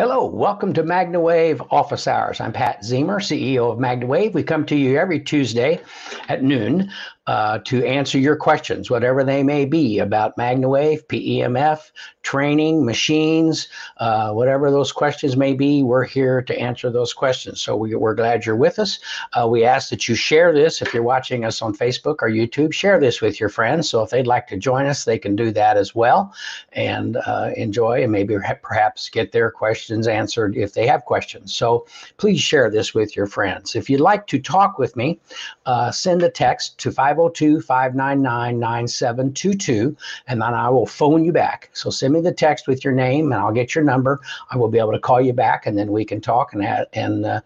Hello, welcome to MagnaWave Office Hours. I'm Pat Ziemer, CEO of MagnaWave. We come to you every Tuesday at noon uh, to answer your questions, whatever they may be about MagnaWave, PEMF, training, machines, uh, whatever those questions may be. We're here to answer those questions. So we, are glad you're with us. Uh, we ask that you share this if you're watching us on Facebook or YouTube. Share this with your friends. So if they'd like to join us, they can do that as well and uh, enjoy and maybe perhaps get their questions answered if they have questions. So please share this with your friends. If you'd like to talk with me, uh, send a text to 5 502 599 9722, and then I will phone you back. So send me the text with your name, and I'll get your number. I will be able to call you back, and then we can talk and, and uh,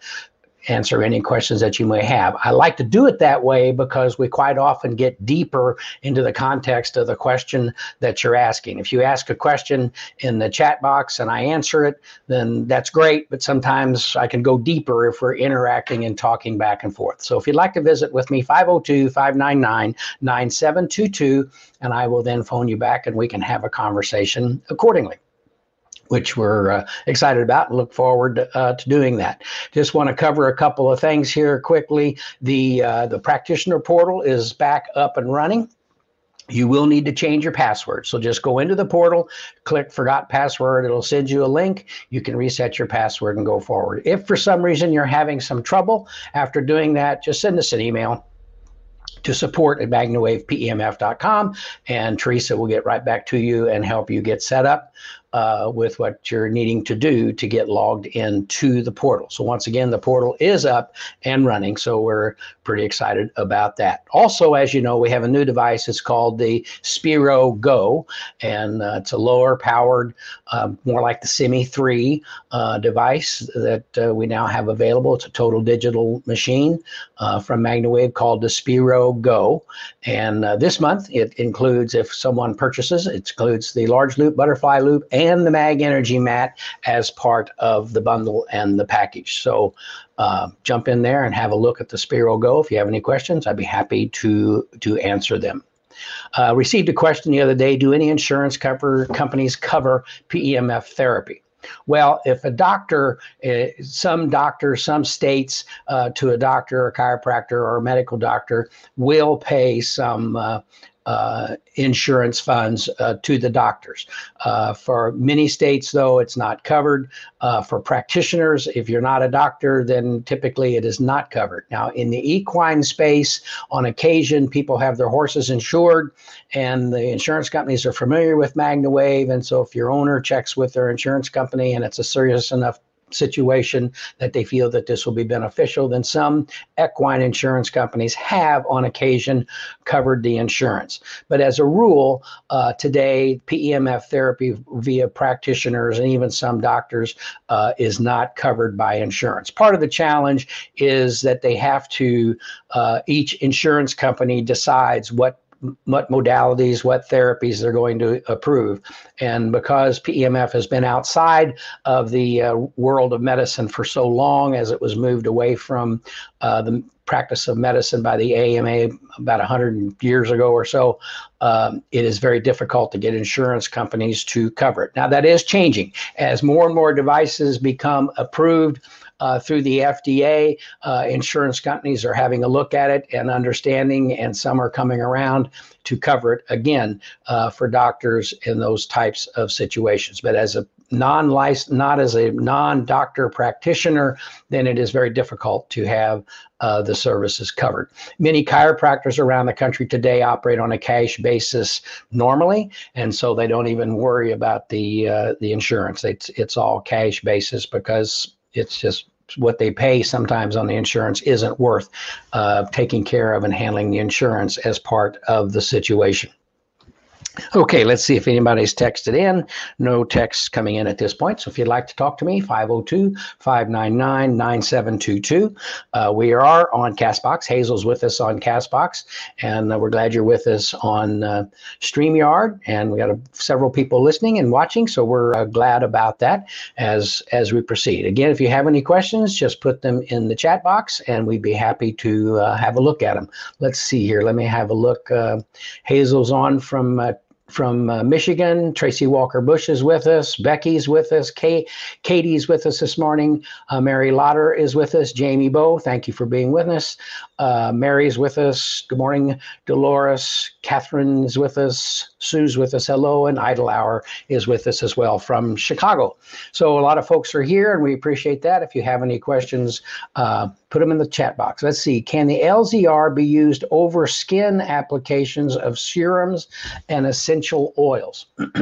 answer any questions that you may have. I like to do it that way because we quite often get deeper into the context of the question that you're asking. If you ask a question in the chat box and I answer it, then that's great, but sometimes I can go deeper if we're interacting and talking back and forth. So if you'd like to visit with me, 502 599 9722, and I will then phone you back and we can have a conversation accordingly which we're uh, excited about and look forward uh, to doing that. Just want to cover a couple of things here quickly. The uh, the practitioner portal is back up and running. You will need to change your password. So just go into the portal, click forgot password. It'll send you a link. You can reset your password and go forward. If for some reason you're having some trouble after doing that, just send us an email to support at magnawavepemf.com and Teresa will get right back to you and help you get set up uh, with what you're needing to do to get logged into the portal. So once again, the portal is up and running. So we're pretty excited about that. Also, as you know, we have a new device. It's called the Spiro Go, and uh, it's a lower powered, uh, more like the Simi 3 uh, device that uh, we now have available. It's a total digital machine uh, from MagnaWave called the Spiro Go. And this month, it includes, if someone purchases, it includes the large loop, butterfly loop, and and the Mag Energy mat as part of the bundle and the package. So uh, jump in there and have a look at the Spiro Go. If you have any questions, I'd be happy to to answer them. Uh, received a question the other day: Do any insurance cover companies cover PEMF therapy? Well, if a doctor, uh, some doctors, some states uh, to a doctor, a chiropractor, or a medical doctor will pay some uh, uh, insurance funds uh, to the doctors. Uh, for many states, though, it's not covered. Uh, for practitioners, if you're not a doctor, then typically it is not covered. Now, in the equine space, on occasion, people have their horses insured, and the insurance companies are familiar with MagnaWave. And so, if your owner checks with their insurance company and it's a serious enough situation that they feel that this will be beneficial, then some equine insurance companies have on occasion covered the insurance. But as a rule, uh, today, PEMF therapy via practitioners and even some doctors uh, is not covered by insurance. Part of the challenge is that they have to, uh, each insurance company decides what what modalities, what therapies they're going to approve. And because PEMF has been outside of the uh, world of medicine for so long, as it was moved away from uh, the practice of medicine by the AMA about 100 years ago or so, um, it is very difficult to get insurance companies to cover it. Now, that is changing as more and more devices become approved uh, through the FDA. Uh, insurance companies are having a look at it and understanding, and some are coming around to cover it again uh, for doctors in those types of situations. But as a non not as a non-doctor practitioner, then it is very difficult to have uh, the services covered. Many chiropractors around the country today operate on a cash basis normally, and so they don't even worry about the uh, the insurance. It's it's all cash basis because it's just what they pay sometimes on the insurance isn't worth uh, taking care of and handling the insurance as part of the situation. Okay, let's see if anybody's texted in. No texts coming in at this point. So if you'd like to talk to me, 502 599 9722. Uh, we are on Castbox. Hazel's with us on Castbox, and uh, we're glad you're with us on uh, StreamYard. And we got a, several people listening and watching, so we're uh, glad about that as, as we proceed. Again, if you have any questions, just put them in the chat box, and we'd be happy to uh, have a look at them. Let's see here. Let me have a look. Hazel's on from from uh, Michigan. Tracy Walker Bush is with us. Becky's with us. Kay, Katie's with us this morning. Uh, Mary Lauder is with us. Jamie Bow, thank you for being with us. Uh, Mary's with us. Good morning, Dolores. Catherine is with us. Sue's with us. Hello. And Idle Hour is with us as well from Chicago. So a lot of folks are here, and we appreciate that. If you have any questions, uh, put them in the chat box. Let's see. Can the LZR be used over skin applications of serums and essential oils?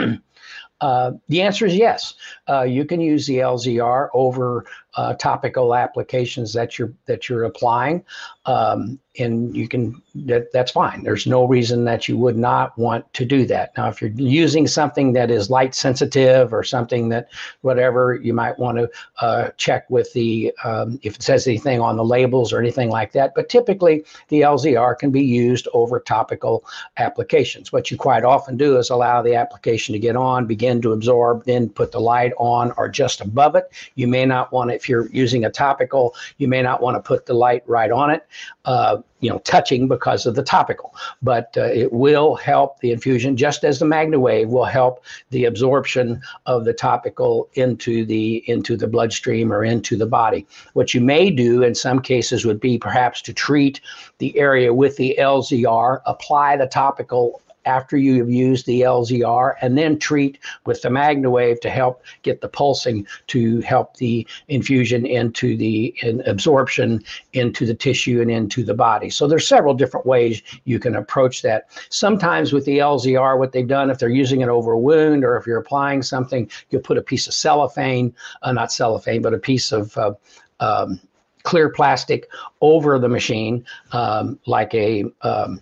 Uh, the answer is yes. Uh, you can use the LZR over uh, topical applications that you're that you're applying, um, and you can that, that's fine. There's no reason that you would not want to do that. Now, if you're using something that is light sensitive or something that whatever, you might want to uh, check with the um, if it says anything on the labels or anything like that. But typically, the LZR can be used over topical applications. What you quite often do is allow the application to get on, begin to absorb, then put the light on or just above it. You may not want to if you're using a topical, you may not want to put the light right on it, uh, you know, touching because of the topical. But uh, it will help the infusion, just as the MagnaWave will help the absorption of the topical into the into the bloodstream or into the body. What you may do in some cases would be perhaps to treat the area with the LZR, apply the topical after you have used the LZR and then treat with the MagnaWave to help get the pulsing to help the infusion into the in absorption into the tissue and into the body. So there's several different ways you can approach that. Sometimes with the LZR, what they've done, if they're using it over a wound or if you're applying something, you'll put a piece of cellophane, uh, not cellophane, but a piece of uh, um, clear plastic over the machine, um, like a um,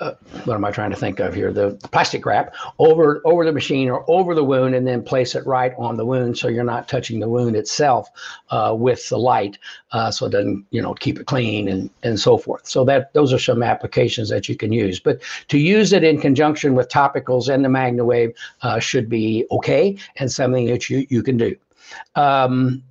uh, what am I trying to think of here? The plastic wrap over over the machine or over the wound, and then place it right on the wound, so you're not touching the wound itself uh, with the light, uh, so it doesn't you know keep it clean and and so forth. So that those are some applications that you can use. But to use it in conjunction with topicals and the MagnaWave uh, should be okay and something that you you can do. Um,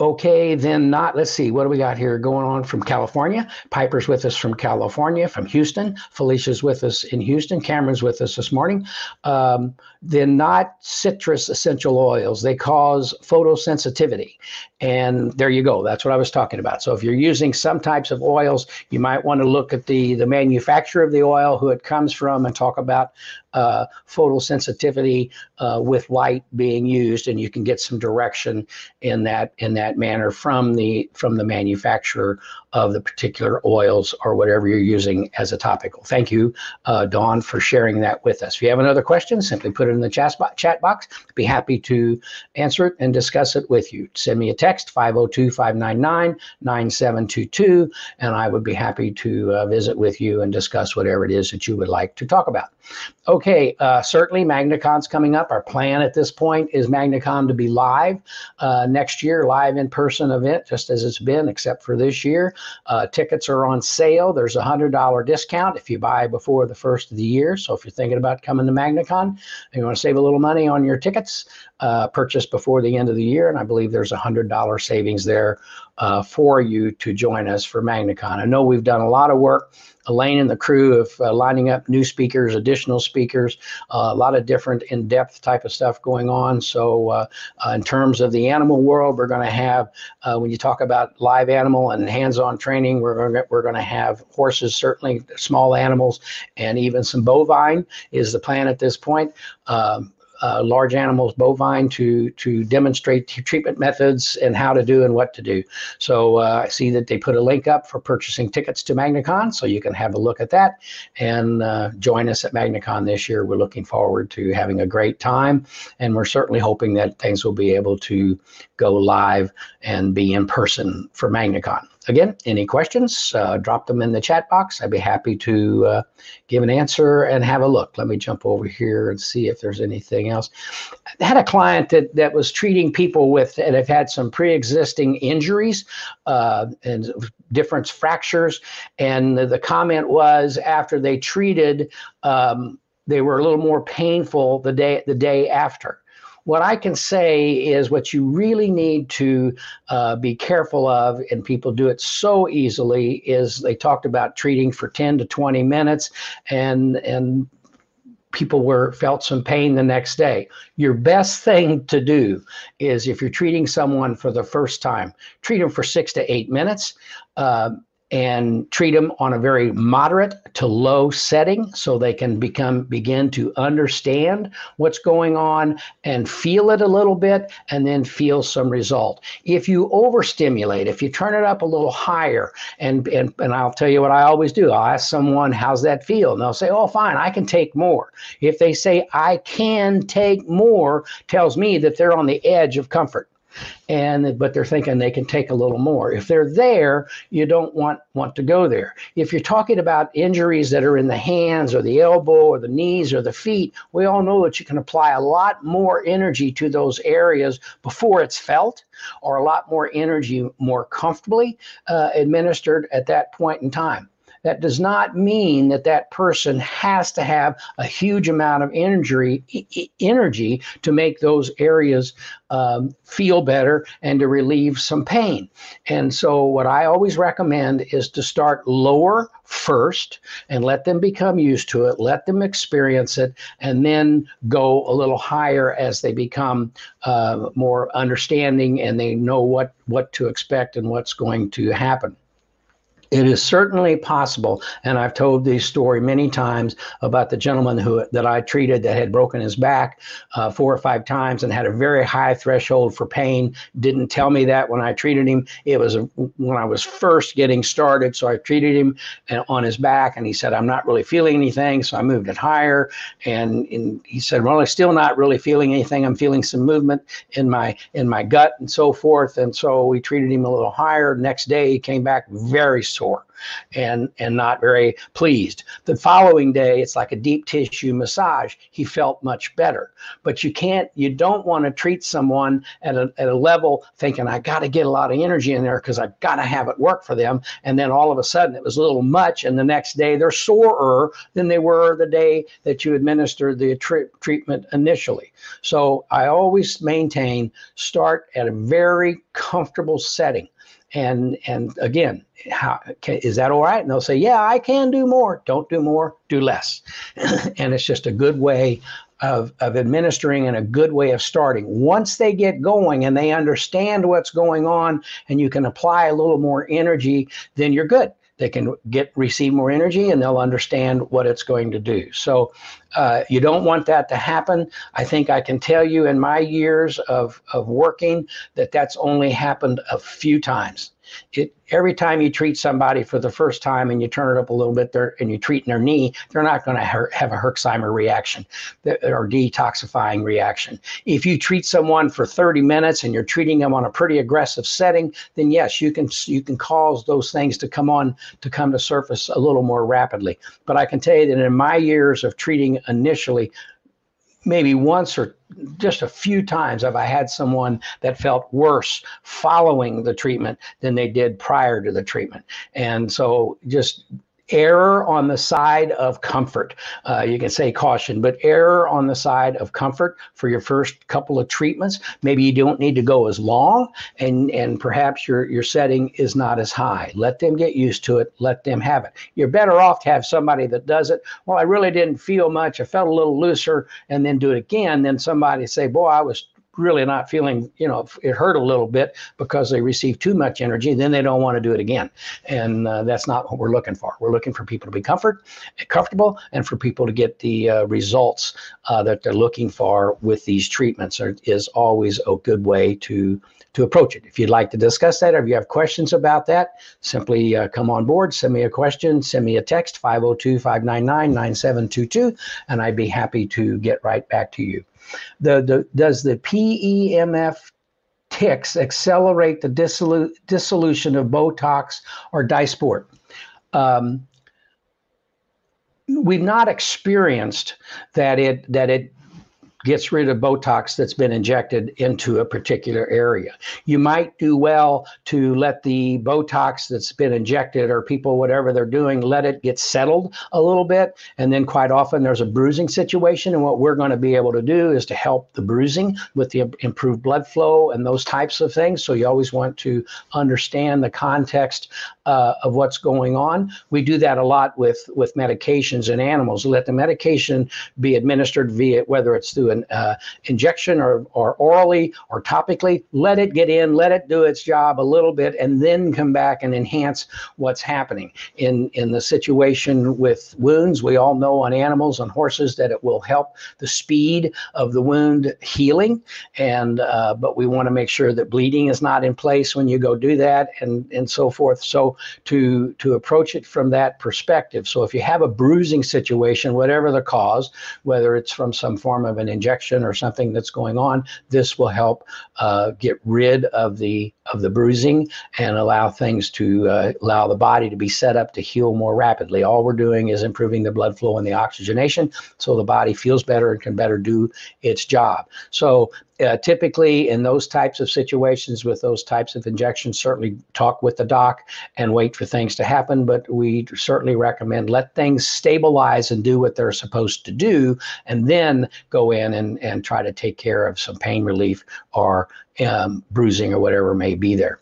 okay, then not. Let's see, what do we got here going on from California? Piper's with us from California, from Houston. Felicia's with us in Houston. Cameron's with us this morning. Um, then not citrus essential oils. They cause photosensitivity. And there you go. That's what I was talking about. So if you're using some types of oils, you might want to look at the, the manufacturer of the oil, who it comes from, and talk about uh, photosensitivity uh, with light being used, and you can get some direction in that in that manner from the from the manufacturer of the particular oils or whatever you're using as a topical. Thank you, uh, Dawn, for sharing that with us. If you have another question, simply put it in the chat, chat box. I'd be happy to answer it and discuss it with you. Send me a text 502 599 9722, and I would be happy to uh, visit with you and discuss whatever it is that you would like to talk about. Okay, uh, certainly MagnaCon's coming up. Our plan at this point is MagnaCon to be live uh, next year, live in person event, just as it's been, except for this year. Uh, tickets are on sale. There's a hundred dollar discount if you buy before the first of the year. So if you're thinking about coming to MagnaCon and you want to save a little money on your tickets, uh, purchase before the end of the year, and I believe there's a hundred dollar savings there uh, for you to join us for MagnaCon. I know we've done a lot of work Elaine and the crew of uh, lining up new speakers, additional speakers, uh, a lot of different in-depth type of stuff going on. So uh, uh in terms of the animal world, we're going to have uh, when you talk about live animal and hands-on training, we're going to, we're going to have horses, certainly small animals, and even some bovine is the plan at this point. Um, uh, large animals, bovine, to to demonstrate treatment methods and how to do and what to do. So uh, I see that they put a link up for purchasing tickets to MagnaCon, so you can have a look at that and uh, join us at MagnaCon this year. We're looking forward to having a great time, and we're certainly hoping that things will be able to go live and be in person for MagnaCon. Again, any questions, uh, drop them in the chat box. I'd be happy to uh, give an answer and have a look. Let me jump over here and see if there's anything else. I had a client that, that was treating people with that have had some pre-existing injuries uh, and different fractures. And the, the, comment was after they treated, um, they were a little more painful the day the day after. What I can say is what you really need to uh, be careful of, and people do it so easily, is they talked about treating for 10 to 20 minutes, and and people were felt some pain the next day. Your best thing to do is if you're treating someone for the first time, treat them for six to eight minutes. Uh, and treat them on a very moderate to low setting so they can become begin to understand what's going on and feel it a little bit and then feel some result. If you overstimulate if you turn it up a little higher and and, and i'll tell you what i always do. I'll ask someone how's that feel? And they'll say oh fine i can take more. If they say i can take more tells me that they're on the edge of comfort and but they're thinking they can take a little more. If they're there you don't want want to go there. If you're talking about injuries that are in the hands or the elbow or the knees or the feet we all know that you can apply a lot more energy to those areas before it's felt or a lot more energy more comfortably uh, administered at that point in time that does not mean that that person has to have a huge amount of energy energy to make those areas um, feel better and to relieve some pain. And so, what I always recommend is to start lower first and let them become used to it, let them experience it, and then go a little higher as they become uh, more understanding and they know what what to expect and what's going to happen it is certainly possible, and I've told this story many times about the gentleman who that I treated that had broken his back uh, four or five times and had a very high threshold for pain. Didn't tell me that when I treated him. It was when I was first getting started, so I treated him uh, on his back, and he said, "I'm not really feeling anything," so I moved it higher, and, and he said, "Well, I'm still not really feeling anything. I'm feeling some movement in my in my gut and so forth." And so we treated him a little higher. Next day, he came back very sore sore and and not very pleased. The following day, it's like a deep tissue massage. He felt much better. But you can't, you don't want to treat someone at a, at a level thinking, I got to get a lot of energy in there because I've got to have it work for them. And then all of a sudden it was a little much. And the next day they're sorer than they were the day that you administered the tri- treatment initially. So I always maintain start at a very comfortable setting and and again how is that all right? And they'll say yeah i can do more. Don't do more do less. And it's just a good way of, of administering and a good way of starting. Once they get going and they understand what's going on and you can apply a little more energy then you're good they can get receive more energy and they'll understand what it's going to do. So uh, you don't want that to happen. I think i can tell you in my years of, of working that that's only happened a few times it, every time you treat somebody for the first time and you turn it up a little bit there and you're treating their knee, they're not going to have a Herxheimer reaction or detoxifying reaction. If you treat someone for 30 minutes and you're treating them on a pretty aggressive setting, then yes, you can you can cause those things to come on to come to surface a little more rapidly. But I can tell you that in my years of treating initially, maybe once or just a few times have I had someone that felt worse following the treatment than they did prior to the treatment. And so just error on the side of comfort. Uh, you can say caution, but error on the side of comfort for your first couple of treatments. Maybe you don't need to go as long, and and perhaps your your setting is not as high. Let them get used to it. Let them have it. You're better off to have somebody that does it. Well, I really didn't feel much. I felt a little looser, and then do it again. Then somebody say, "Boy, I was really not feeling, you know, it hurt a little bit because they received too much energy, then they don't want to do it again. And uh, that's not what we're looking for. We're looking for people to be comfort, comfortable and for people to get the uh, results uh, that they're looking for with these treatments are, is always a good way to to approach it. If you'd like to discuss that or if you have questions about that, simply uh, come on board, send me a question, send me a text 502 599 9722, and I'd be happy to get right back to you. The, the, does the PEMF ticks accelerate the dissolu- dissolution of Botox or Dysport? Um, we've not experienced that it that it gets rid of Botox that's been injected into a particular area. You might do well to let the Botox that's been injected or people, whatever they're doing, let it get settled a little bit. And then quite often there's a bruising situation. And what we're going to be able to do is to help the bruising with the improved blood flow and those types of things. So you always want to understand the context uh, of what's going on. We do that a lot with, with medications in animals. Let the medication be administered via whether it's through an uh, injection or, or orally or topically. Let it get in, let it do its job a little bit, and then come back and enhance what's happening. In, in the situation with wounds, we all know on animals, and horses, that it will help the speed of the wound healing. And uh, but we want to make sure that bleeding is not in place when you go do that, and and so forth. So to to approach it from that perspective. So if you have a bruising situation, whatever the cause, whether it's from some form of an injection or something that's going on, this will help uh, get rid of the of the bruising and allow things to uh, allow the body to be set up to heal more rapidly. All we're doing is improving the blood flow and the oxygenation, so the body feels better and can better do its job. So uh, typically in those types of situations with those types of injections certainly talk with the doc and wait for things to happen but we certainly recommend let things stabilize and do what they're supposed to do and then go in and, and try to take care of some pain relief or um, bruising or whatever may be there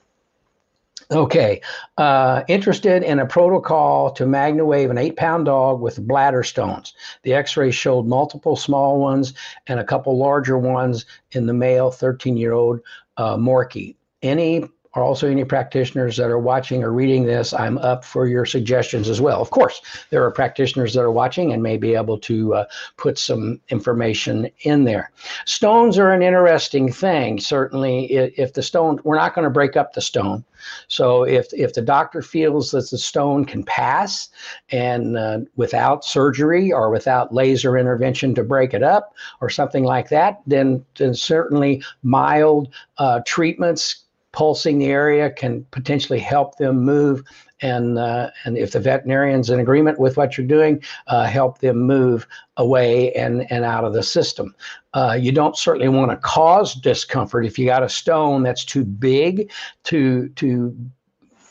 Okay, uh, interested in a protocol to MagnaWave an eight pound dog with bladder stones. The x ray showed multiple small ones and a couple larger ones in the male 13 year old uh, Morkie. Any are also any practitioners that are watching or reading this, I'm up for your suggestions as well. Of course, there are practitioners that are watching and may be able to uh, put some information in there. Stones are an interesting thing. Certainly, if the stone, we're not going to break up the stone. So if if the doctor feels that the stone can pass and uh, without surgery or without laser intervention to break it up or something like that, then then certainly mild uh, treatments pulsing the area can potentially help them move and uh, and if the veterinarian's in agreement with what you're doing, uh, help them move away and and out of the system. Uh, you don't certainly want to cause discomfort if you got a stone that's too big to to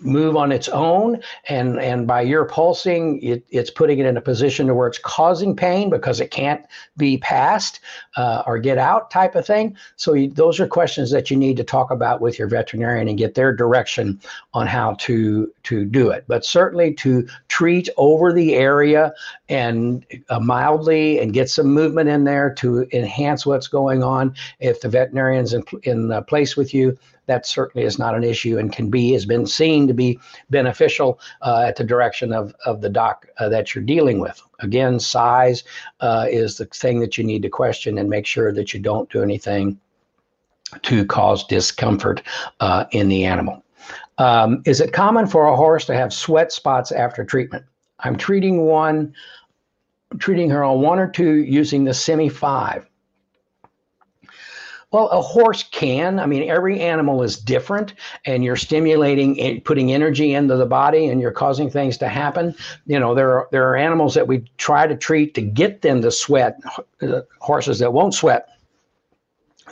move on its own. And and by your pulsing it, it's putting it in a position to where it's causing pain because it can't be passed uh, or get out type of thing. So you, those are questions that you need to talk about with your veterinarian and get their direction on how to to do it. But certainly to treat over the area and uh, mildly and get some movement in there to enhance what's going on. If the veterinarian's in, in uh, place with you that certainly is not an issue and can be has been seen to be beneficial uh, at the direction of, of the doc uh, that you're dealing with. Again, size uh, is the thing that you need to question and make sure that you don't do anything to cause discomfort uh, in the animal. Um, is it common for a horse to have sweat spots after treatment? I'm treating one, treating her on one or two using the semi 5. Well, a horse can. I mean, every animal is different, and you're stimulating, and putting energy into the body, and you're causing things to happen. You know, there are there are animals that we try to treat to get them to sweat. Uh, horses that won't sweat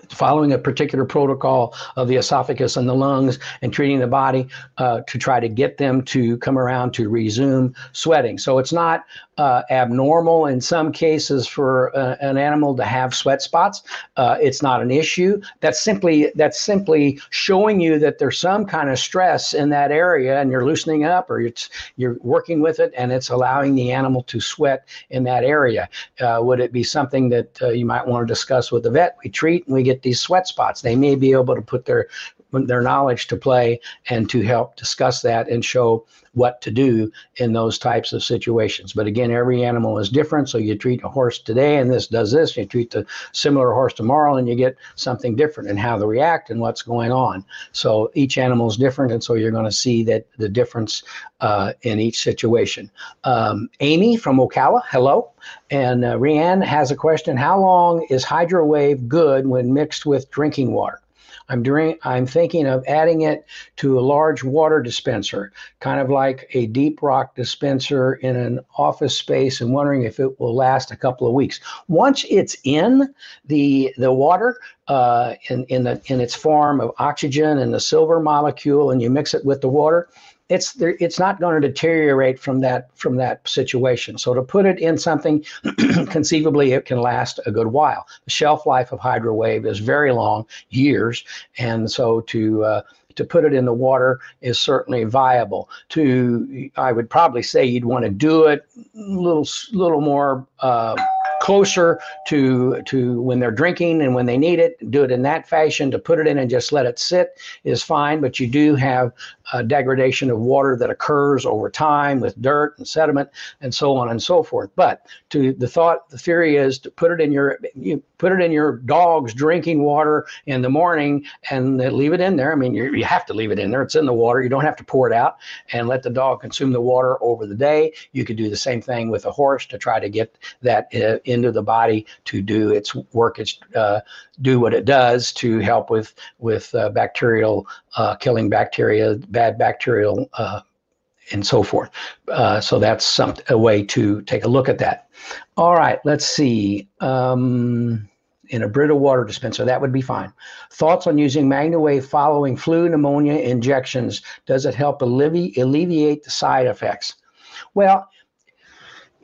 following a particular protocol of the esophagus and the lungs and treating the body uh, to try to get them to come around to resume sweating. So it's not uh, abnormal in some cases for uh, an animal to have sweat spots. Uh, it's not an issue. That's simply that's simply showing you that there's some kind of stress in that area, and you're loosening up, or it's you're working with it, and it's allowing the animal to sweat in that area. Uh, would it be something that uh, you might want to discuss with the vet? We treat and we get these sweat spots. They may be able to put their their knowledge to play and to help discuss that and show what to do in those types of situations. But again, every animal is different. So you treat a horse today and this does this. You treat the similar horse tomorrow and you get something different in how they react and what's going on. So each animal is different. And so you're going to see that the difference uh, in each situation. Um, Amy from Ocala, hello. And uh, Rianne has a question How long is HydroWave good when mixed with drinking water? I'm doing I'm thinking of adding it to a large water dispenser, kind of like a deep rock dispenser in an office space and wondering if it will last a couple of weeks. Once it's in the the water, uh, in in the in its form of oxygen and the silver molecule, and you mix it with the water, it's there, it's not going to deteriorate from that from that situation. So to put it in something, conceivably it can last a good while. The shelf life of HydroWave is very long, years, and so to uh, to put it in the water is certainly viable. To I would probably say you'd want to do it a little little more. Uh, closer to to when they're drinking and when they need it. Do it in that fashion. To put it in and just let it sit is fine but you do have a degradation of water that occurs over time with dirt and sediment and so on and so forth. But to the thought the theory is to put it in your you put it in your dog's drinking water in the morning and leave it in there. I mean you, you have to leave it in there. It's in the water. You don't have to pour it out and let the dog consume the water over the day. You could do the same thing with a horse to try to get that uh, into the body to do its work, its uh, do what it does to help with with uh, bacterial uh, killing bacteria, bad bacterial, uh, and so forth. Uh, so that's some a way to take a look at that. All right, let's see. Um, in a Brita water dispenser, that would be fine. Thoughts on using MagnaWave following flu pneumonia injections? Does it help alleviate, alleviate the side effects? Well,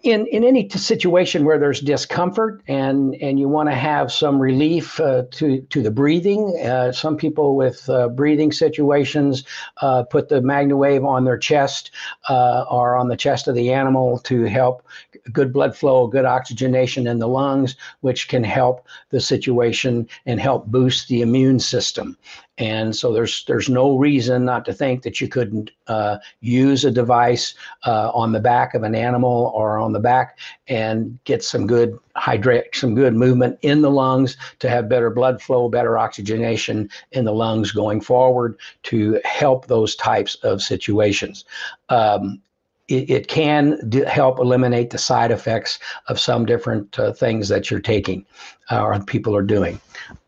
in in any situation where there's discomfort and and you want to have some relief uh, to to the breathing, uh, some people with uh, breathing situations uh, put the MagnaWave on their chest uh, or on the chest of the animal to help good blood flow, good oxygenation in the lungs, which can help the situation and help boost the immune system. And so there's there's no reason not to think that you couldn't uh, use a device uh, on the back of an animal or on the back and get some good hydrate, some good movement in the lungs to have better blood flow, better oxygenation in the lungs going forward to help those types of situations. Um, it, it, can help eliminate the side effects of some different uh, things that you're taking uh, or people are doing.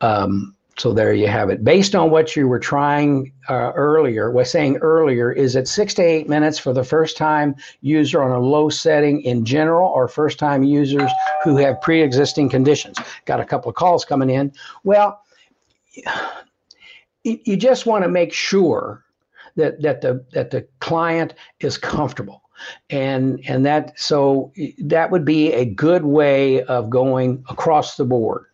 Um, so there you have it. Based on what you were trying uh, earlier, was saying earlier, is it six to eight minutes for the first time user on a low setting in general, or first time users who have pre-existing conditions? Got a couple of calls coming in. Well, you just want to make sure that that the that the client is comfortable and and that so that would be a good way of going across the board.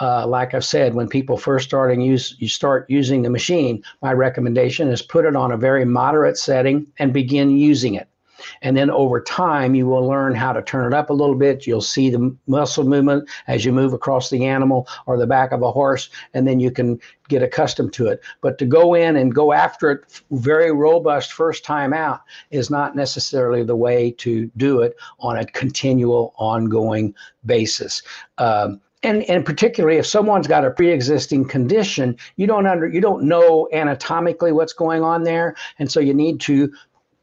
Uh, like i've said when people first starting use you start using the machine my recommendation is put it on a very moderate setting and begin using it and then over time, you will learn how to turn it up a little bit. You'll see the muscle movement as you move across the animal or the back of a horse, and then you can get accustomed to it. But to go in and go after it very robust first time out is not necessarily the way to do it on a continual, ongoing basis. Um, and, and particularly if someone's got a pre-existing condition you don't under you don't know anatomically what's going on there and so you need to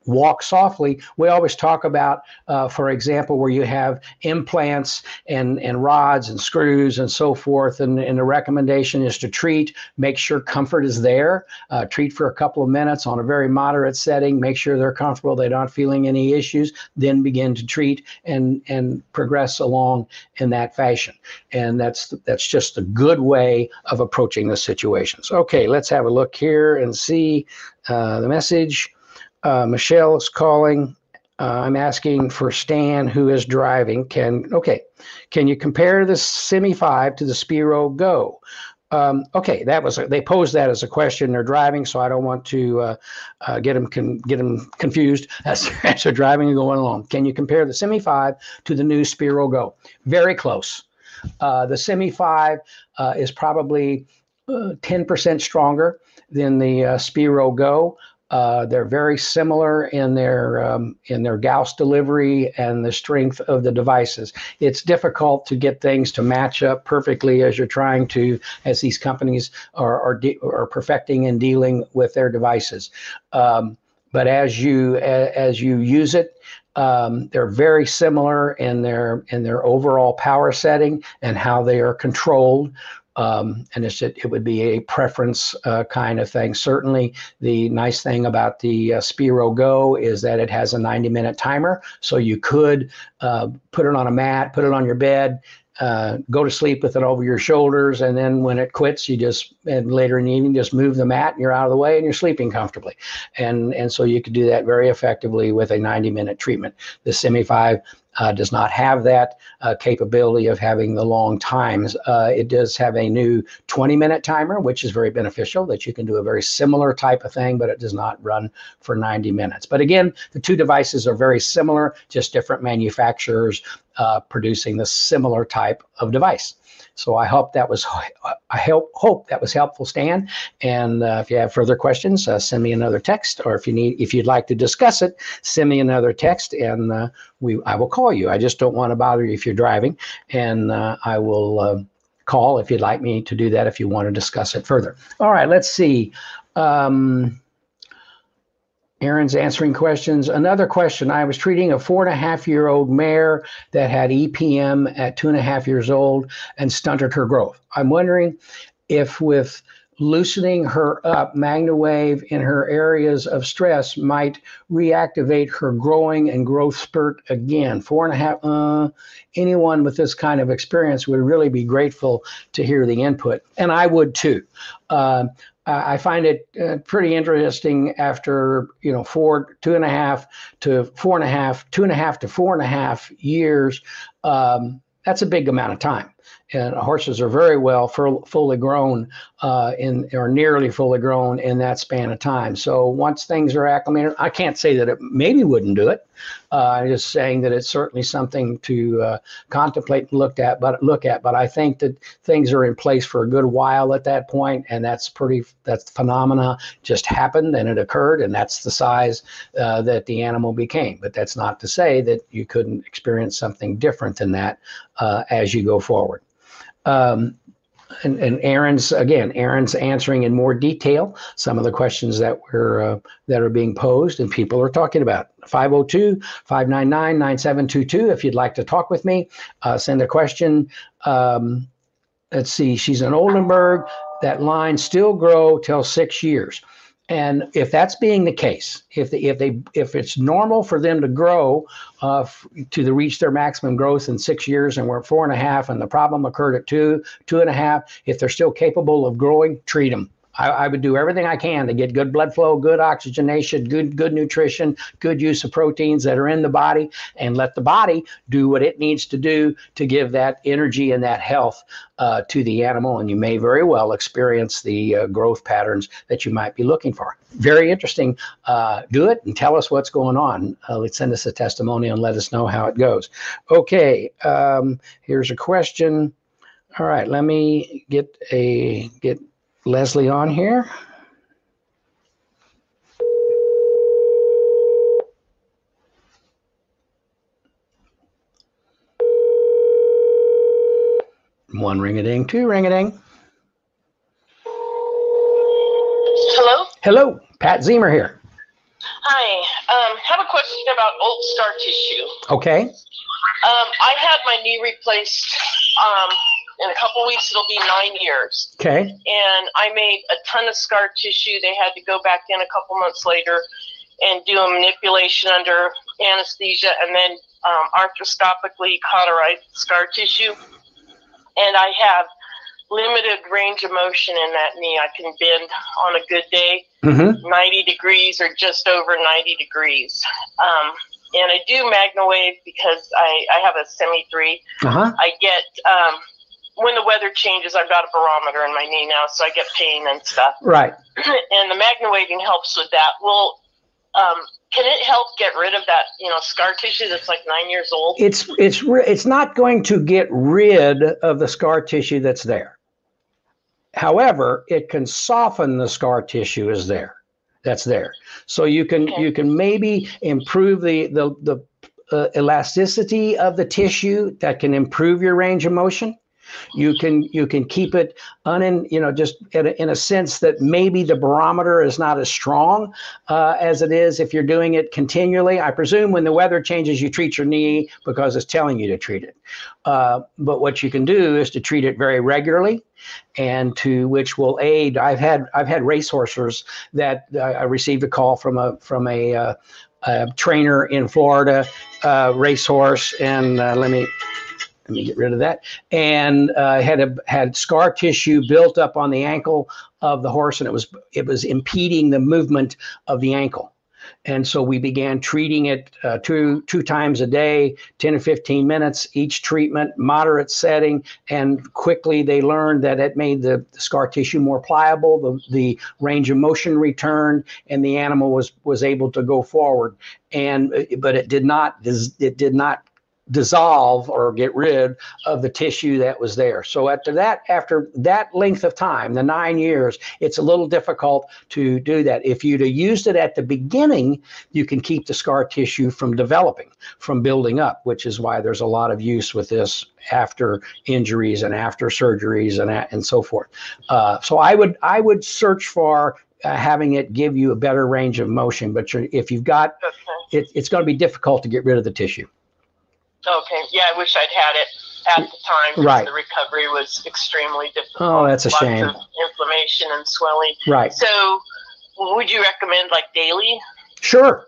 walk softly. We always talk about, uh, for example, where you have implants and, and rods and screws and so forth. And, and the recommendation is to treat, make sure comfort is there, uh, treat for a couple of minutes on a very moderate setting, make sure they're comfortable, they're not feeling any issues, then begin to treat and, and progress along in that fashion. And that's, that's just a good way of approaching the situations. Okay, let's have a look here and see uh, the message. Uh, Michelle is calling. Uh, I'm asking for Stan, who is driving. Can okay? Can you compare the Semi Five to the Spiro Go? Um, okay, that was a, they posed that as a question. They're driving, so I don't want to uh, uh, get them con- get them confused as, they're driving and going along. Can you compare the Semi Five to the new Spiro Go? Very close. Uh, the Semi Five uh, is probably 10% uh, stronger than the uh, Spiro Go. Uh, they're very similar in their um, in their Gauss delivery and the strength of the devices. It's difficult to get things to match up perfectly as you're trying to, as these companies are are, de- are perfecting and dealing with their devices. Um, but as you as you use it, um, they're very similar in their in their overall power setting and how they are controlled um, and it's, it, it would be a preference uh, kind of thing. Certainly, the nice thing about the uh, Spiro Go is that it has a 90 minute timer, so you could uh, put it on a mat, put it on your bed, uh, go to sleep with it over your shoulders, and then when it quits, you just and later in the evening just move the mat and you're out of the way and you're sleeping comfortably. And and so you could do that very effectively with a 90 minute treatment. The Simi 5 uh, does not have that uh, capability of having the long times. Uh, it does have a new 20 minute timer, which is very beneficial that you can do a very similar type of thing, but it does not run for 90 minutes. But again, the two devices are very similar, just different manufacturers uh, producing the similar type of device. So I hope that was I hope hope that was helpful, Stan. And uh, if you have further questions, uh, send me another text, or if you need if you'd like to discuss it, send me another text, and uh, we I will call you. I just don't want to bother you if you're driving, and uh, I will uh, call if you'd like me to do that if you want to discuss it further. All right, let's see. Um, Aaron's answering questions. Another question. I was treating a four and a half year old mare that had EPM at two and a half years old and stunted her growth. I'm wondering if with loosening her up, MagnaWave in her areas of stress might reactivate her growing and growth spurt again. Four and a half, uh, anyone with this kind of experience would really be grateful to hear the input. And I would too. Uh, I find it uh, pretty interesting after you know four, two and a half to four and a half, two and a half to four and a half years. Um, that's a big amount of time and horses are very well fully grown uh, in or nearly fully grown in that span of time. So once things are acclimated, I can't say that it maybe wouldn't do it. Uh, I'm just saying that it's certainly something to uh, contemplate and look at. But look at. But I think that things are in place for a good while at that point, and that's pretty. That phenomena just happened and it occurred, and that's the size uh, that the animal became. But that's not to say that you couldn't experience something different than that as you go forward. Um, and, and, Aaron's again, Aaron's answering in more detail some of the questions that were uh, that are being posed and people are talking about. 502-599-9722. If you'd like to talk with me, uh, send a question. Um, let's see, she's in Oldenburg. That line still grow till six years. And if that's being the case, if they, if they if it's normal for them to grow uh, to the reach their maximum growth in six years, and we're at four and a half, and the problem occurred at two, two and a half, if they're still capable of growing, treat them. I, I, would do everything I can to get good blood flow, good oxygenation, good good nutrition, good use of proteins that are in the body, and let the body do what it needs to do to give that energy and that health uh, to the animal. And you may very well experience the uh, growth patterns that you might be looking for. Very interesting. Uh, do it and tell us what's going on. Uh, let's send us a testimonial and let us know how it goes. Okay, um, here's a question. All right, let me get a get Leslie on here. One ring a ding, two ring a ding. Hello? Hello, Pat Ziemer here. Hi. Um, have a question about old scar tissue. Okay. Um, I had my knee replaced um, in a couple weeks it'll be nine years. Okay. And I made a ton of scar tissue. They had to go back in a couple months later and do a manipulation under anesthesia and then um, arthroscopically cauterize scar tissue. And I have limited range of motion in that knee. I can bend on a good day mm-hmm. 90 degrees or just over 90 degrees. Um, and I do MagnaWave because I, I have a Semi 3. Uh-huh. I get um, when the weather changes, I've got a barometer in my knee now, so I get pain and stuff. Right. and the MagnaWaving helps with that. Well, um, can it help get rid of that, you know, scar tissue that's like nine years old? It's it's it's not going to get rid of the scar tissue that's there. However, it can soften the scar tissue is there. That's there. So you can okay. you can maybe improve the the the uh, elasticity of the tissue that can improve your range of motion You can you can keep it unin you know just in a, in a sense that maybe the barometer is not as strong uh, as it is if you're doing it continually. I presume when the weather changes, you treat your knee because it's telling you to treat it. Uh, but what you can do is to treat it very regularly, and to which will aid. I've had I've had racehorses that uh, I received a call from a from a, uh, a trainer in Florida, uh, racehorse, and uh, let me let me get rid of that. And uh, had a had scar tissue built up on the ankle of the horse, and it was it was impeding the movement of the ankle. And so we began treating it uh, two two times a day, 10 or 15 minutes each treatment, moderate setting, and quickly they learned that it made the, the scar tissue more pliable, the, the range of motion returned, and the animal was was able to go forward. And uh, but it did not it did not dissolve or get rid of the tissue that was there. So after that, after that length of time, the nine years, it's a little difficult to do that. If you'd have used it at the beginning, you can keep the scar tissue from developing, from building up, which is why there's a lot of use with this after injuries and after surgeries and and so forth. Uh, so I would I would search for uh, having it give you a better range of motion. But if you've got okay. it, it's going to be difficult to get rid of the tissue. Okay. Yeah, I wish I'd had it at the time. Right. The recovery was extremely difficult. Oh, that's a Lots shame. Inflammation and swelling. Right. So, would you recommend like daily? Sure.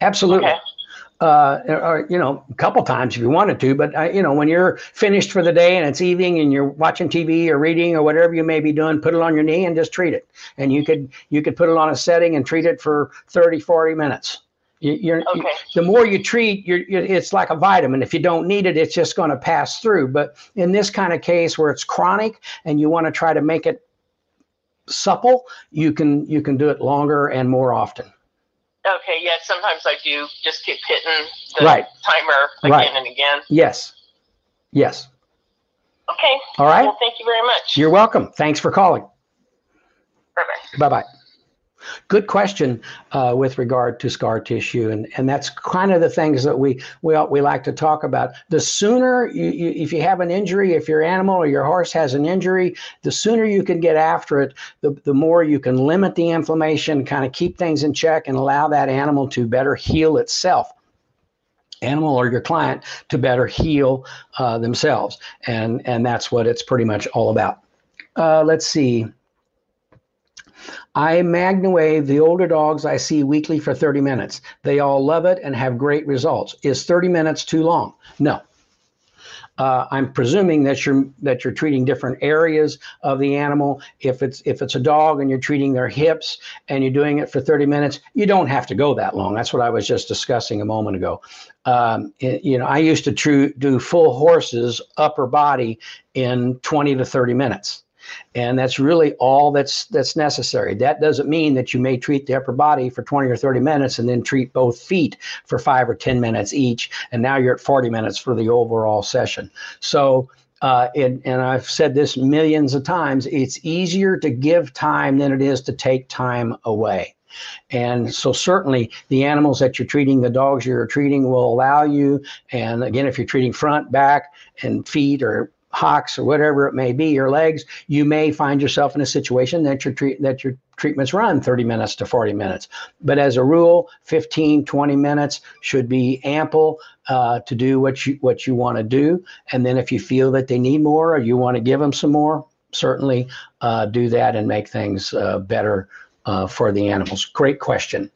Absolutely. Okay. Uh, or you know, a couple times if you wanted to, but uh, you know, when you're finished for the day and it's evening and you're watching TV or reading or whatever you may be doing, put it on your knee and just treat it. And you could you could put it on a setting and treat it for 30, 40 minutes. You, are okay. the more you treat, you're, you're, it's like a vitamin. If you don't need it, it's just going to pass through. But in this kind of case where it's chronic and you want to try to make it supple, you can you can do it longer and more often. Okay. Yeah. Sometimes I do just keep hitting the right. timer again right. and again. Yes. Yes. Okay. All right. Well, thank you very much. You're welcome. Thanks for calling. Bye bye. Bye bye. Good question uh, with regard to scar tissue, and, and that's kind of the things that we we we like to talk about. The sooner you, you, if you have an injury, if your animal or your horse has an injury, the sooner you can get after it, the, the more you can limit the inflammation, kind of keep things in check, and allow that animal to better heal itself. Animal or your client to better heal uh, themselves and and that's what it's pretty much all about. Uh, let's see I MagnaWave the older dogs I see weekly for 30 minutes. They all love it and have great results. Is 30 minutes too long? No. Uh, I'm presuming that you're that you're treating different areas of the animal. If it's if it's a dog and you're treating their hips and you're doing it for 30 minutes, you don't have to go that long. That's what I was just discussing a moment ago. Um, it, you know, I used to tr- do full horses upper body in 20 to 30 minutes and that's really all that's that's necessary that doesn't mean that you may treat the upper body for 20 or 30 minutes and then treat both feet for 5 or 10 minutes each and now you're at 40 minutes for the overall session so uh, and, and I've said this millions of times, it's easier to give time than it is to take time away. And so, certainly, the animals that you're treating, the dogs you're treating, will allow you. And again, if you're treating front, back, and feet, or hocks or whatever it may be, your legs, you may find yourself in a situation that your treat that your treatments run 30 minutes to 40 minutes. But as a rule, 15, 20 minutes should be ample uh, to do what you what you want to do. And then if you feel that they need more or you want to give them some more, certainly uh, do that and make things uh, better uh, for the animals. Great question.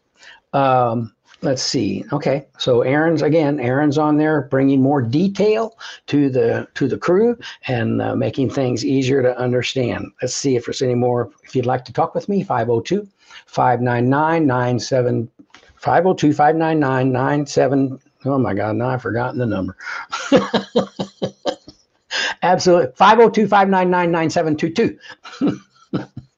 Um, let's see. Okay. So aaron's again aaron's on there bringing more detail to the to the crew and uh, making things easier to understand. Let's see if there's any more. If you'd like to talk with me 502 599 97 502 599 97 oh my god now i've forgotten the number. Absolutely 502 599 9722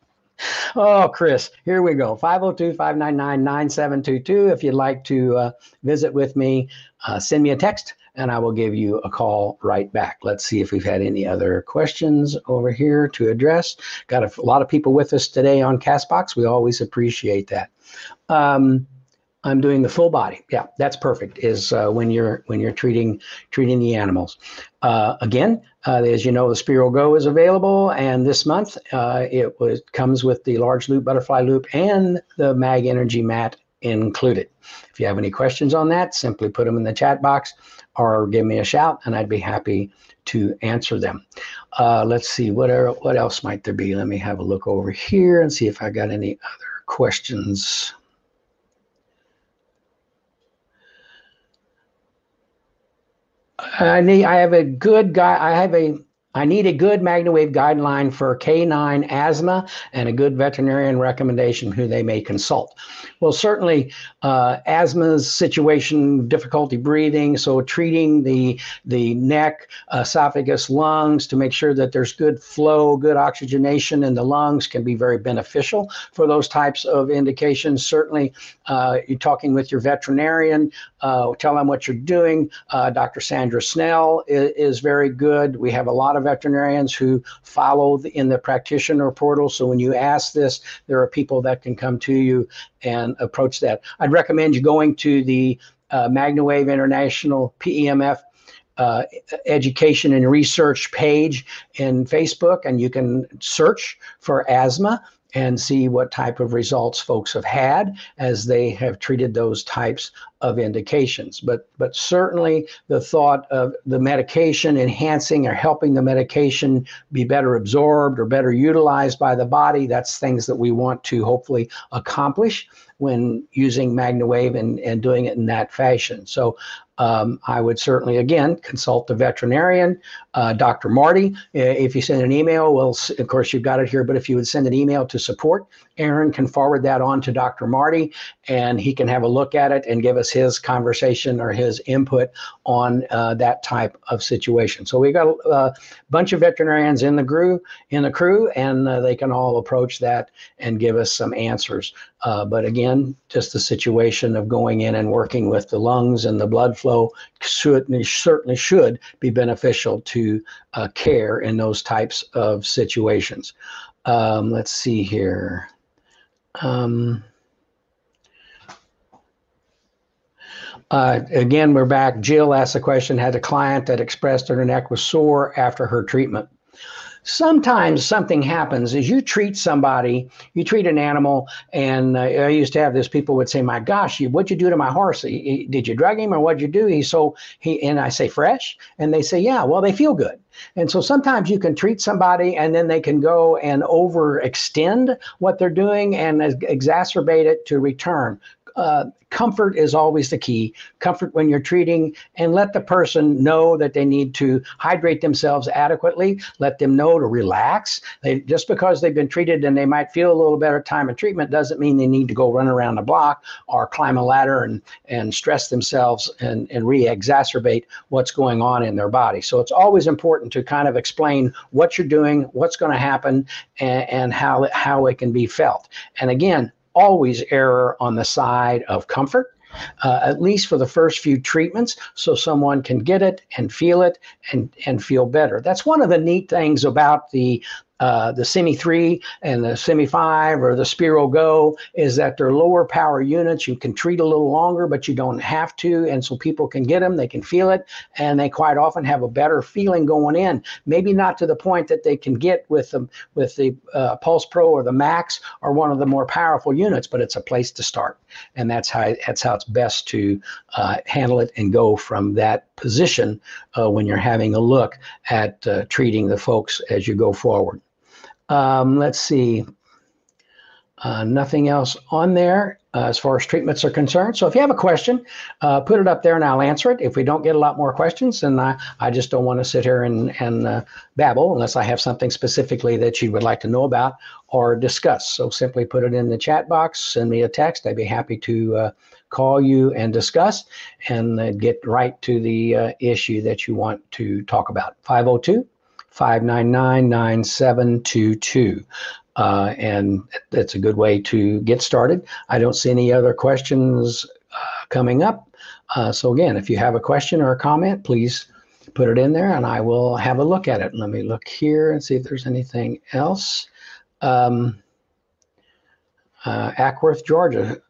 oh, Chris, here we go. 502 599 9722. If you'd like to uh, visit with me, uh, send me a text and I will give you a call right back. Let's see if we've had any other questions over here to address. Got a, a lot of people with us today on Castbox. We always appreciate that. Um, I'm doing the full body. Yeah, that's perfect. Is uh, when you're when you're treating treating the animals. Uh, again, uh, as you know, the Spiro Go is available, and this month uh, it was comes with the large loop butterfly loop and the Mag Energy mat included. If you have any questions on that, simply put them in the chat box or give me a shout, and I'd be happy to answer them. Uh, let's see what are, what else might there be. Let me have a look over here and see if I got any other questions. I need. I have a good guy. I have a I need a good MagnaWave guideline for canine asthma and a good veterinarian recommendation who they may consult. Well, certainly uh, asthma's situation, difficulty breathing, so treating the, the neck, esophagus, lungs to make sure that there's good flow, good oxygenation in the lungs can be very beneficial for those types of indications. Certainly, uh, you're talking with your veterinarian, uh, tell them what you're doing. Uh, Dr. Sandra Snell is, is very good. We have a lot of veterinarians who follow in the practitioner portal. So when you ask this, there are people that can come to you and approach that. I'd recommend you going to the uh, MagnaWave International PEMF uh, education and research page in Facebook, and you can search for asthma and see what type of results folks have had as they have treated those types of indications. But but certainly the thought of the medication enhancing or helping the medication be better absorbed or better utilized by the body, that's things that we want to hopefully accomplish when using MagnaWave and, and doing it in that fashion. So um, I would certainly, again, consult the veterinarian, uh, Dr. Marty. If you send an email, well, of course, you've got it here, but if you would send an email to support, Aaron can forward that on to Dr. Marty and he can have a look at it and give us his conversation or his input on uh, that type of situation. So we've got a, bunch of veterinarians in the crew, in the crew, and uh, they can all approach that and give us some answers. Uh, but again, just the situation of going in and working with the lungs and the blood flow certainly certainly should be beneficial to uh, care in those types of situations. Um, let's see here. Um, uh, again, we're back. Jill asked a question Had a client that expressed that her neck was sore after her treatment sometimes something happens as you treat somebody you treat an animal and uh, i used to have this people would say my gosh you, what'd you do to my horse? He, he, did you drug him or what'd you do? He's so he and i say fresh? And they say yeah well they feel good. And so sometimes you can treat somebody and then they can go and overextend what they're doing and exacerbate it to return uh, comfort is always the key. Comfort when you're treating, and let the person know that they need to hydrate themselves adequately. Let them know to relax. They, just because they've been treated and they might feel a little better time of treatment doesn't mean they need to go run around the block or climb a ladder and, and stress themselves and, and re exacerbate what's going on in their body. So it's always important to kind of explain what you're doing, what's going to happen, and, and how, how it can be felt. And again, always err on the side of comfort. Uh, at least for the first few treatments, so someone can get it and feel it and, and feel better. That's one of the neat things about the uh, the Semi 3 and the Semi 5 or the Spiro Go is that they're lower power units. You can treat a little longer, but you don't have to. And so people can get them, they can feel it, and they quite often have a better feeling going in. Maybe not to the point that they can get with the, with the uh, Pulse Pro or the Max or one of the more powerful units, but it's a place to start. And that's how, that's how it's best to uh, handle it and go from that position uh, when you're having a look at uh, treating the folks as you go forward. Um, let's see. Uh, nothing else on there uh, as far as treatments are concerned. So if you have a question, uh, put it up there and I'll answer it. If we don't get a lot more questions, then I, I just don't want to sit here and, and uh, babble unless I have something specifically that you would like to know about or discuss. So simply put it in the chat box, send me a text. I'd be happy to uh, call you and discuss and get right to the issue that you want to talk about. 502 599 9722. Uh, and that's a good way to get started. I don't see any other questions uh, coming up. Uh, so, again, if you have a question or a comment, please put it in there and I will have a look at it. Let me look here and see if there's anything else. Um, uh, Acworth, Georgia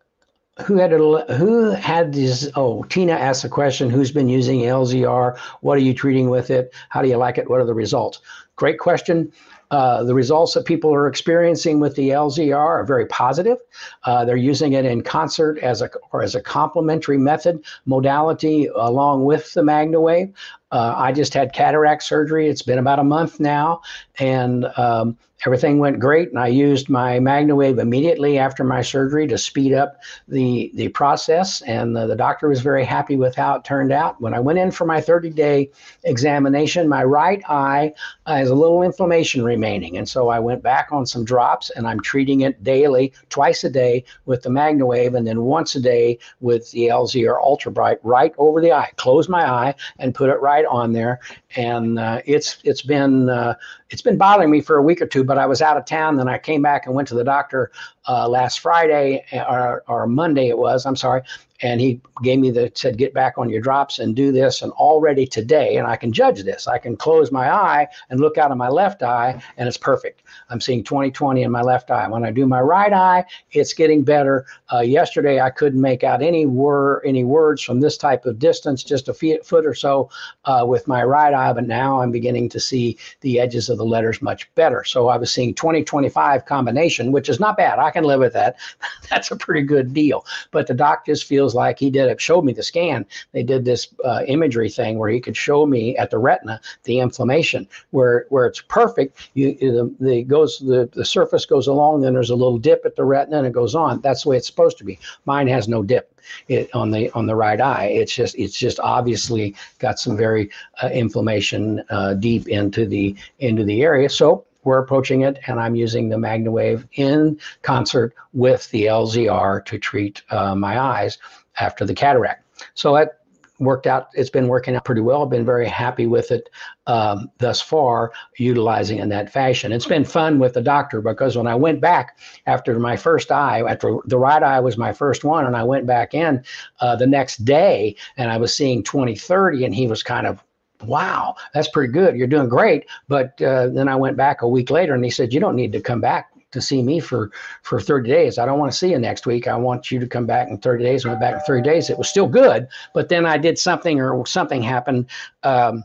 who had a, who had this? Oh, Tina asked the question: Who's been using LZR? What are you treating with it? How do you like it? What are the results? Great question. Uh, the results that people are experiencing with the LZR are very positive. Uh, they're using it in concert as a or as a complementary method modality along with the MagnaWave. Uh, I just had cataract surgery. It's been about a month now, and um, everything went great and i used my magnawave immediately after my surgery to speed up the the process and the, the, doctor was very happy with how it turned out when i went in for my 30 day examination my right eye has a little inflammation remaining and so i went back on some drops and i'm treating it daily twice a day with the magnawave and then once a day with the lzr ultra bright right over the eye close my eye and put it right on there and uh, it's it's been uh, it's been bothering me for a week or two. But I was out of town, then I came back and went to the doctor uh, last Friday or, or Monday it was. I'm sorry, and he gave me the said get back on your drops and do this and already today and i can judge this. I can close my eye and look out of my left eye and it's perfect. I'm seeing 2020 in my left eye. When i do my right eye it's getting better. Uh, yesterday i couldn't make out any word any words from this type of distance just a feet, foot or so uh, with my right eye but now i'm beginning to see the edges of the letters much better. So i was seeing 2025 combination which is not bad. I can live with that. That's a pretty good deal. But the doc just feels was like he did it, showed me the scan. They did this uh, imagery thing where he could show me at the retina the inflammation where where it's perfect. You the, the goes the, the surface goes along, then there's a little dip at the retina and it goes on. That's the way it's supposed to be. Mine has no dip. It, on the on the right eye. It's just it's just obviously got some very uh, inflammation uh, deep into the into the area. So we're approaching it, and I'm using the MagnaWave in concert with the LZR to treat uh, my eyes after the cataract. So that worked out. It's been working out pretty well. I've been very happy with it um, thus far, utilizing in that fashion. It's been fun with the doctor because when I went back after my first eye, after the right eye was my first one, and I went back in uh, the next day and I was seeing 20/30, and he was kind of wow, that's pretty good. You're doing great. But uh, then I went back a week later and he said, you don't need to come back to see me for for 30 days. I don't want to see you next week. I want you to come back in 30 days. I went back in 30 days. It was still good, but then I did something or something happened. Um,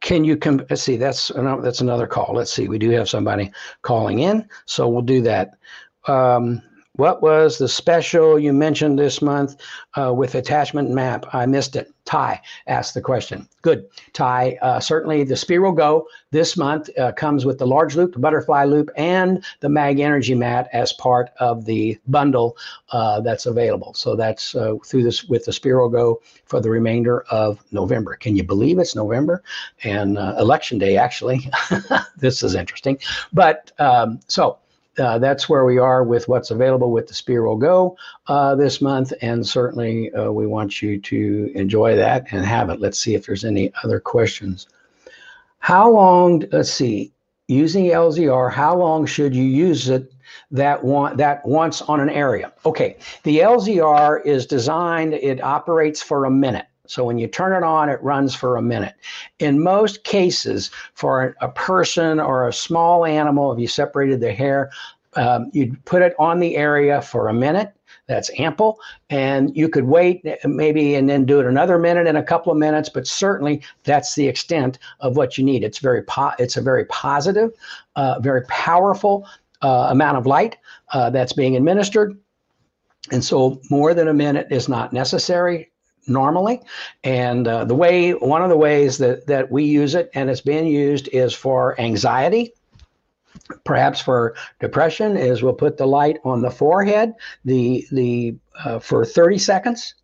can you come? Let's see. That's that's another call. Let's see. We do have somebody calling in, so we'll do that. Um, what was the special you mentioned this month uh, with attachment map? I missed it. Ty asked the question. Good. Ty, uh, certainly the Spiro Go this month uh, comes with the large loop, the butterfly loop, and the Mag Energy Mat as part of the bundle uh, that's available. So that's uh, through this with the Spiro Go for the remainder of November. Can you believe it's November and uh, election day, actually? this is interesting. But um, so, uh, that's where we are with what's available with the Spiro Go uh, this month. And certainly uh, we want you to enjoy that and have it. Let's see if there's any other questions. How long, let's see, using LZR, how long should you use it that one that once on an area? Okay, the LZR is designed, it operates for a minute. So when you turn it on, it runs for a minute. In most cases, for a person or a small animal, if you separated the hair, um, you'd put it on the area for a minute. That's ample. And you could wait maybe and then do it another minute in a couple of minutes, but certainly that's the extent of what you need. It's very po- it's a very positive, uh, very powerful uh, amount of light uh, that's being administered. And so more than a minute is not necessary normally. And uh, the way, one of the ways that, that we use it and it's being used is for anxiety. Perhaps for depression, is we'll put the light on the forehead, the the uh, for 30 seconds,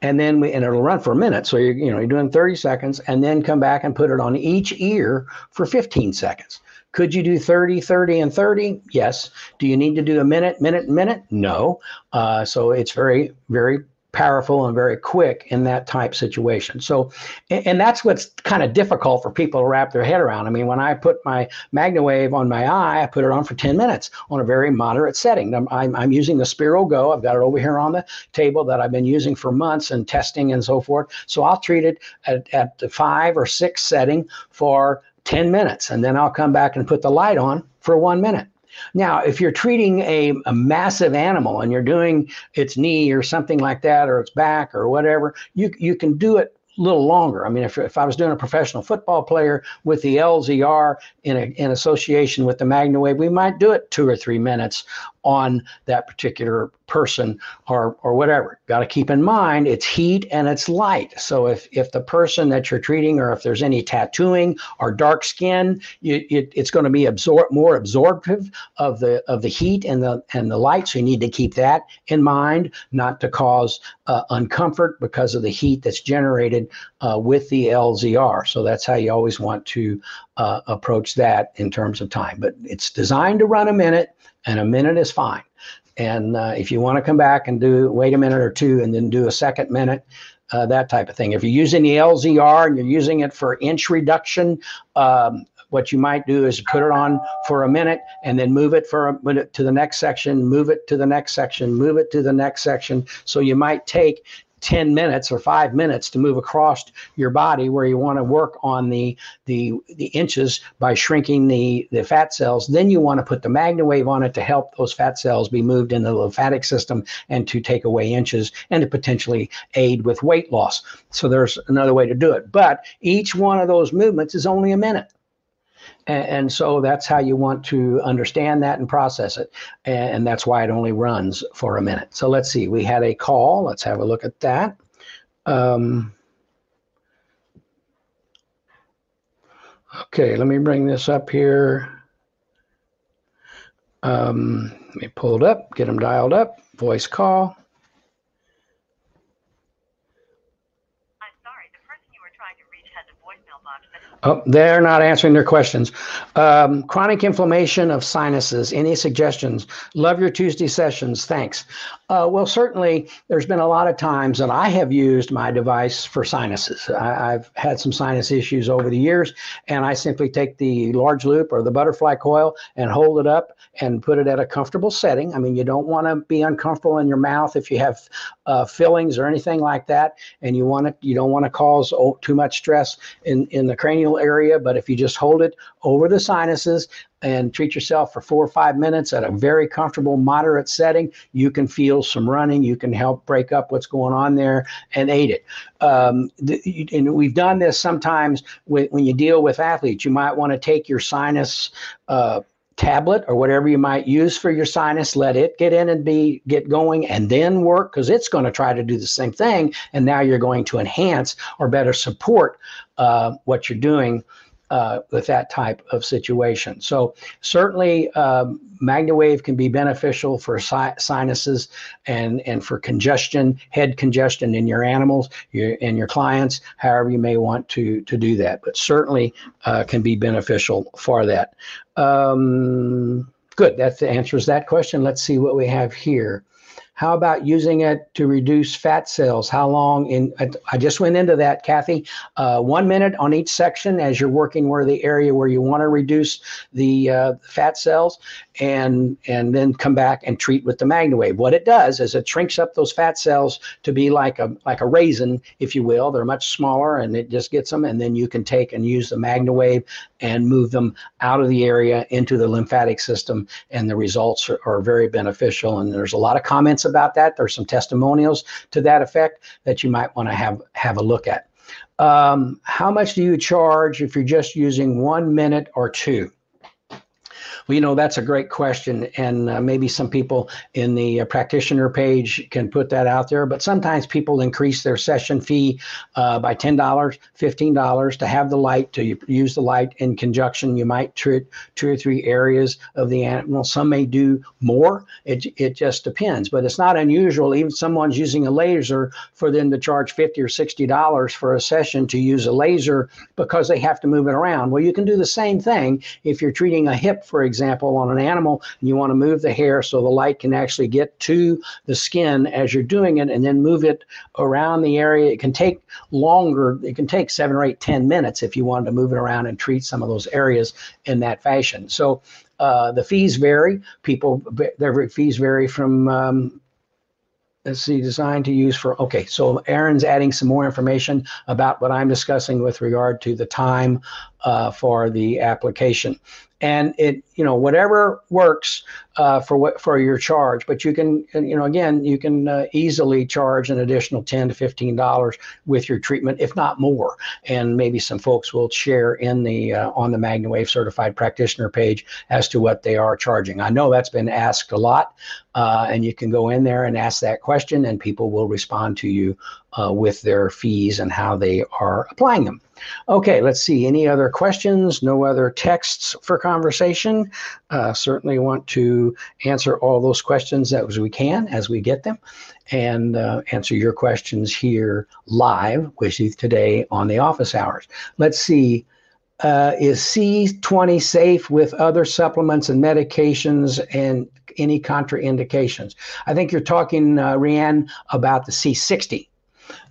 and then we and it'll run for a minute. So you're you know you're doing 30 seconds, and then come back and put it on each ear for 15 seconds. Could you do 30, 30, and 30? Yes. Do you need to do a minute, minute, minute? No. Uh, so it's very, very powerful and very quick in that type situation. So, and that's what's kind of difficult for people to wrap their head around. I mean, when I put my MagnaWave on my eye, I put it on for 10 minutes on a very moderate setting. I'm, I'm, I'm using the Spiro Go. I've got it over here on the table that I've been using for months and testing and so forth. So I'll treat it at, at the five or six setting for 10 minutes, and then I'll come back and put the light on for one minute Now, if you're treating a, a massive animal and you're doing its knee or something like that, or its back or whatever, you you can do it a little longer. I mean, if, if I was doing a professional football player with the LZR in, a, in association with the MagnaWave, we might do it two or three minutes on that particular person or or whatever. Got to keep in mind it's heat and it's light. So if if the person that you're treating or if there's any tattooing or dark skin, it, it's going to be absorb more absorptive of the of the heat and the and the light. So you need to keep that in mind, not to cause uh, uncomfort because of the heat that's generated uh, with the LZR. So that's how you always want to uh, approach that in terms of time. But it's designed to run a minute and a minute is fine. And uh, if you want to come back and do wait a minute or two and then do a second minute, uh, that type of thing. If you're using the LZR and you're using it for inch reduction, um, what you might do is put it on for a minute and then move it for a minute to the next section, move it to the next section, move it to the next section. So you might take 10 minutes or five minutes to move across your body where you want to work on the the the inches by shrinking the the fat cells. Then you want to put the MagnaWave on it to help those fat cells be moved in the lymphatic system and to take away inches and to potentially aid with weight loss. So there's another way to do it. But each one of those movements is only a minute and, and, so that's how you want to understand that and process it. And that's why it only runs for a minute. So let's see, we had a call. Let's have a look at that. Um, okay, let me bring this up here. Um, let me pull it up, get them dialed up, voice call. Oh, they're not answering their questions. Um, chronic inflammation of sinuses. Any suggestions? Love your Tuesday sessions. Thanks. Uh, well, certainly, there's been a lot of times that I have used my device for sinuses. I, have had some sinus issues over the years, and I simply take the large loop or the butterfly coil and hold it up and put it at a comfortable setting. I mean, you don't want to be uncomfortable in your mouth if you have uh, fillings or anything like that, and you want to you don't want to cause too much stress in in the cranial area. But if you just hold it over the sinuses and treat yourself for four or five minutes at a very comfortable, moderate setting, you can feel some running. You can help break up what's going on there and aid it. Um, and we've done this sometimes with, when you deal with athletes. You might want to take your sinus. Uh, tablet or whatever you might use for your sinus let it get in and be get going and then work because it's going to try to do the same thing and now you're going to enhance or better support uh, what you're doing uh, with that type of situation. So certainly, um, MagnaWave can be beneficial for si- sinuses and and for congestion, head congestion in your animals, your and your clients. However, you may want to to do that, but certainly uh, can be beneficial for that. Um, good. That answers that question. Let's see what we have here. How about using it to reduce fat cells? How long in, I just went into that, Kathy. Uh, one minute on each section as you're working where the area where you want to reduce the uh, fat cells and and then come back and treat with the MagnaWave. What it does is it shrinks up those fat cells to be like a like a raisin, if you will. They're much smaller and it just gets them and then you can take and use the MagnaWave and move them out of the area into the lymphatic system and the results are, are very beneficial and there's a lot of comments about that. There's some testimonials to that effect that you might want to have have a look at. Um, how much do you charge if you're just using one minute or two? Well, you know, that's a great question. And uh, maybe some people in the uh, practitioner page can put that out there. But sometimes people increase their session fee uh, by $10, $15 to have the light, to use the light in conjunction. You might treat two or three areas of the animal. Some may do more. It, it just depends. But it's not unusual, even someone's using a laser, for them to charge 50 or $60 for a session to use a laser because they have to move it around. Well, you can do the same thing if you're treating a hip, for example example, on an animal, you want to move the hair so the light can actually get to the skin as you're doing it and then move it around the area. It can take longer, it can take seven or eight, ten minutes if you wanted to move it around and treat some of those areas in that fashion. So uh, the fees vary. People, their fees vary from um, let's see, designed to use for, okay, so Aaron's adding some more information about what I'm discussing with regard to the time uh, for the application. And it you know whatever works uh, for what for your charge. But you can you know again you can uh, easily charge an additional ten to fifteen dollars with your treatment, if not more. And maybe some folks will share in the uh, on the MagnaWave certified practitioner page as to what they are charging. I know that's been asked a lot, uh, and you can go in there and ask that question, and people will respond to you uh, with their fees and how they are applying them. Okay, let's see. Any other questions? No other texts for conversation? Uh, certainly want to answer all those questions as we can as we get them and uh, answer your questions here live with you today on the office hours. Let's see. Uh, is C20 safe with other supplements and medications and any contraindications? I think you're talking, uh, Rianne, about the C60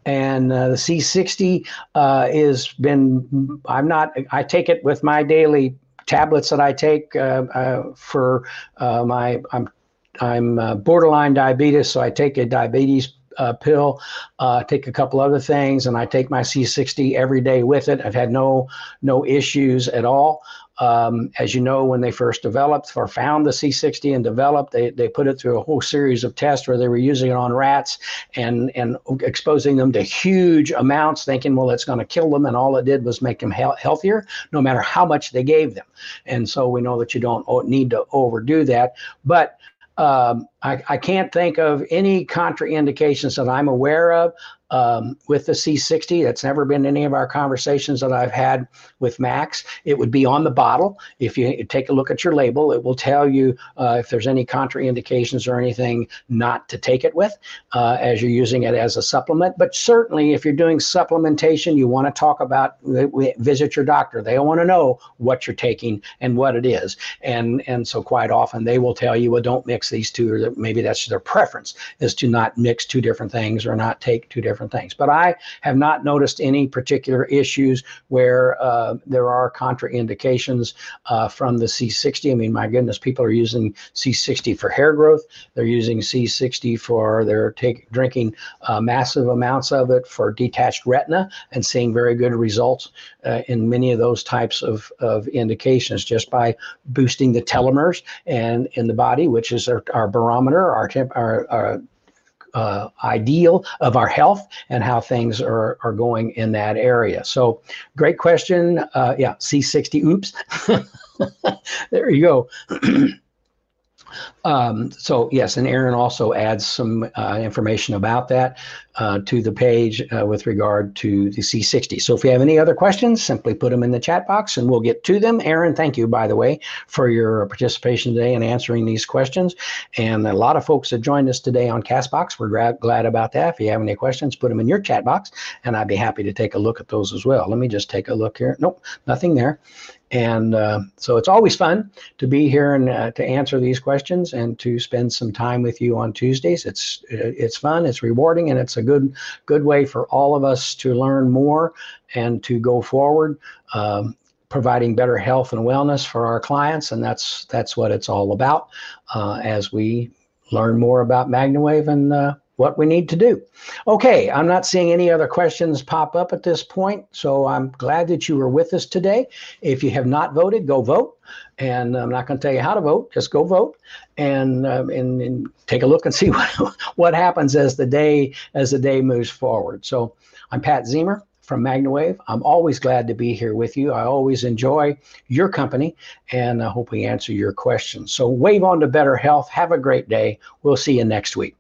and uh, the C60 uh, is been. I'm not. I take it with my daily tablets that I take uh, uh for uh, my. I'm I'm uh, borderline diabetes, so I take a diabetes uh, pill, uh, take a couple other things, and I take my C60 every day with it. I've had no no issues at all. Um, as you know, when they first developed or found the C60 and developed, they, they put it through a whole series of tests where they were using it on rats and, and exposing them to huge amounts, thinking, well, it's going to kill them. And all it did was make them he- healthier, no matter how much they gave them. And so we know that you don't need to overdo that. But um, I, I, can't think of any contraindications that I'm aware of um, with the C60. That's never been any of our conversations that I've had with Max. It would be on the bottle. If you take a look at your label, it will tell you uh, if there's any contraindications or anything not to take it with uh, as you're using it as a supplement. But certainly, if you're doing supplementation, you want to talk about visit your doctor. They want to know what you're taking and what it is. And and so quite often they will tell you, well, don't mix these two, or maybe that's their preference is to not mix two different things or not take two different things. But I have not noticed any particular issues where uh, there are contraindications uh, from the C60. I mean, my goodness, people are using C60 for hair growth. They're using C60 for they're taking drinking uh, massive amounts of it for detached retina and seeing very good results uh, in many of those types of, of indications just by boosting the telomeres and in the body, which is our, our barometer, our, temp, our, our uh, ideal of our health and how things are, are going in that area. So, great question. Uh, yeah, C60. Oops. there you go. Um, so yes, and Aaron also adds some uh, information about that uh, to the page uh, with regard to the C60. So if you have any other questions, simply put them in the chat box and we'll get to them. Aaron, thank you, by the way, for your participation today and answering these questions. And a lot of folks have joined us today on Castbox. We're gra- glad about that. If you have any questions, put them in your chat box and I'd be happy to take a look at those as well. Let me just take a look here. Nope, nothing there. And uh, so it's always fun to be here and uh, to answer these questions and to spend some time with you on Tuesdays. It's it's fun, it's rewarding, and it's a good good way for all of us to learn more and to go forward, um, providing better health and wellness for our clients. And that's that's what it's all about uh, as we learn more about MagnaWave and uh, what we need to do. Okay, I'm not seeing any other questions pop up at this point, so I'm glad that you were with us today. If you have not voted, go vote. And I'm not going to tell you how to vote, just go vote and, um, and, and take a look and see what, what happens as the day as the day moves forward. So I'm Pat Ziemer from MagnaWave. I'm always glad to be here with you. I always enjoy your company and I hope we answer your questions. So wave on to better health. Have a great day. We'll see you next week.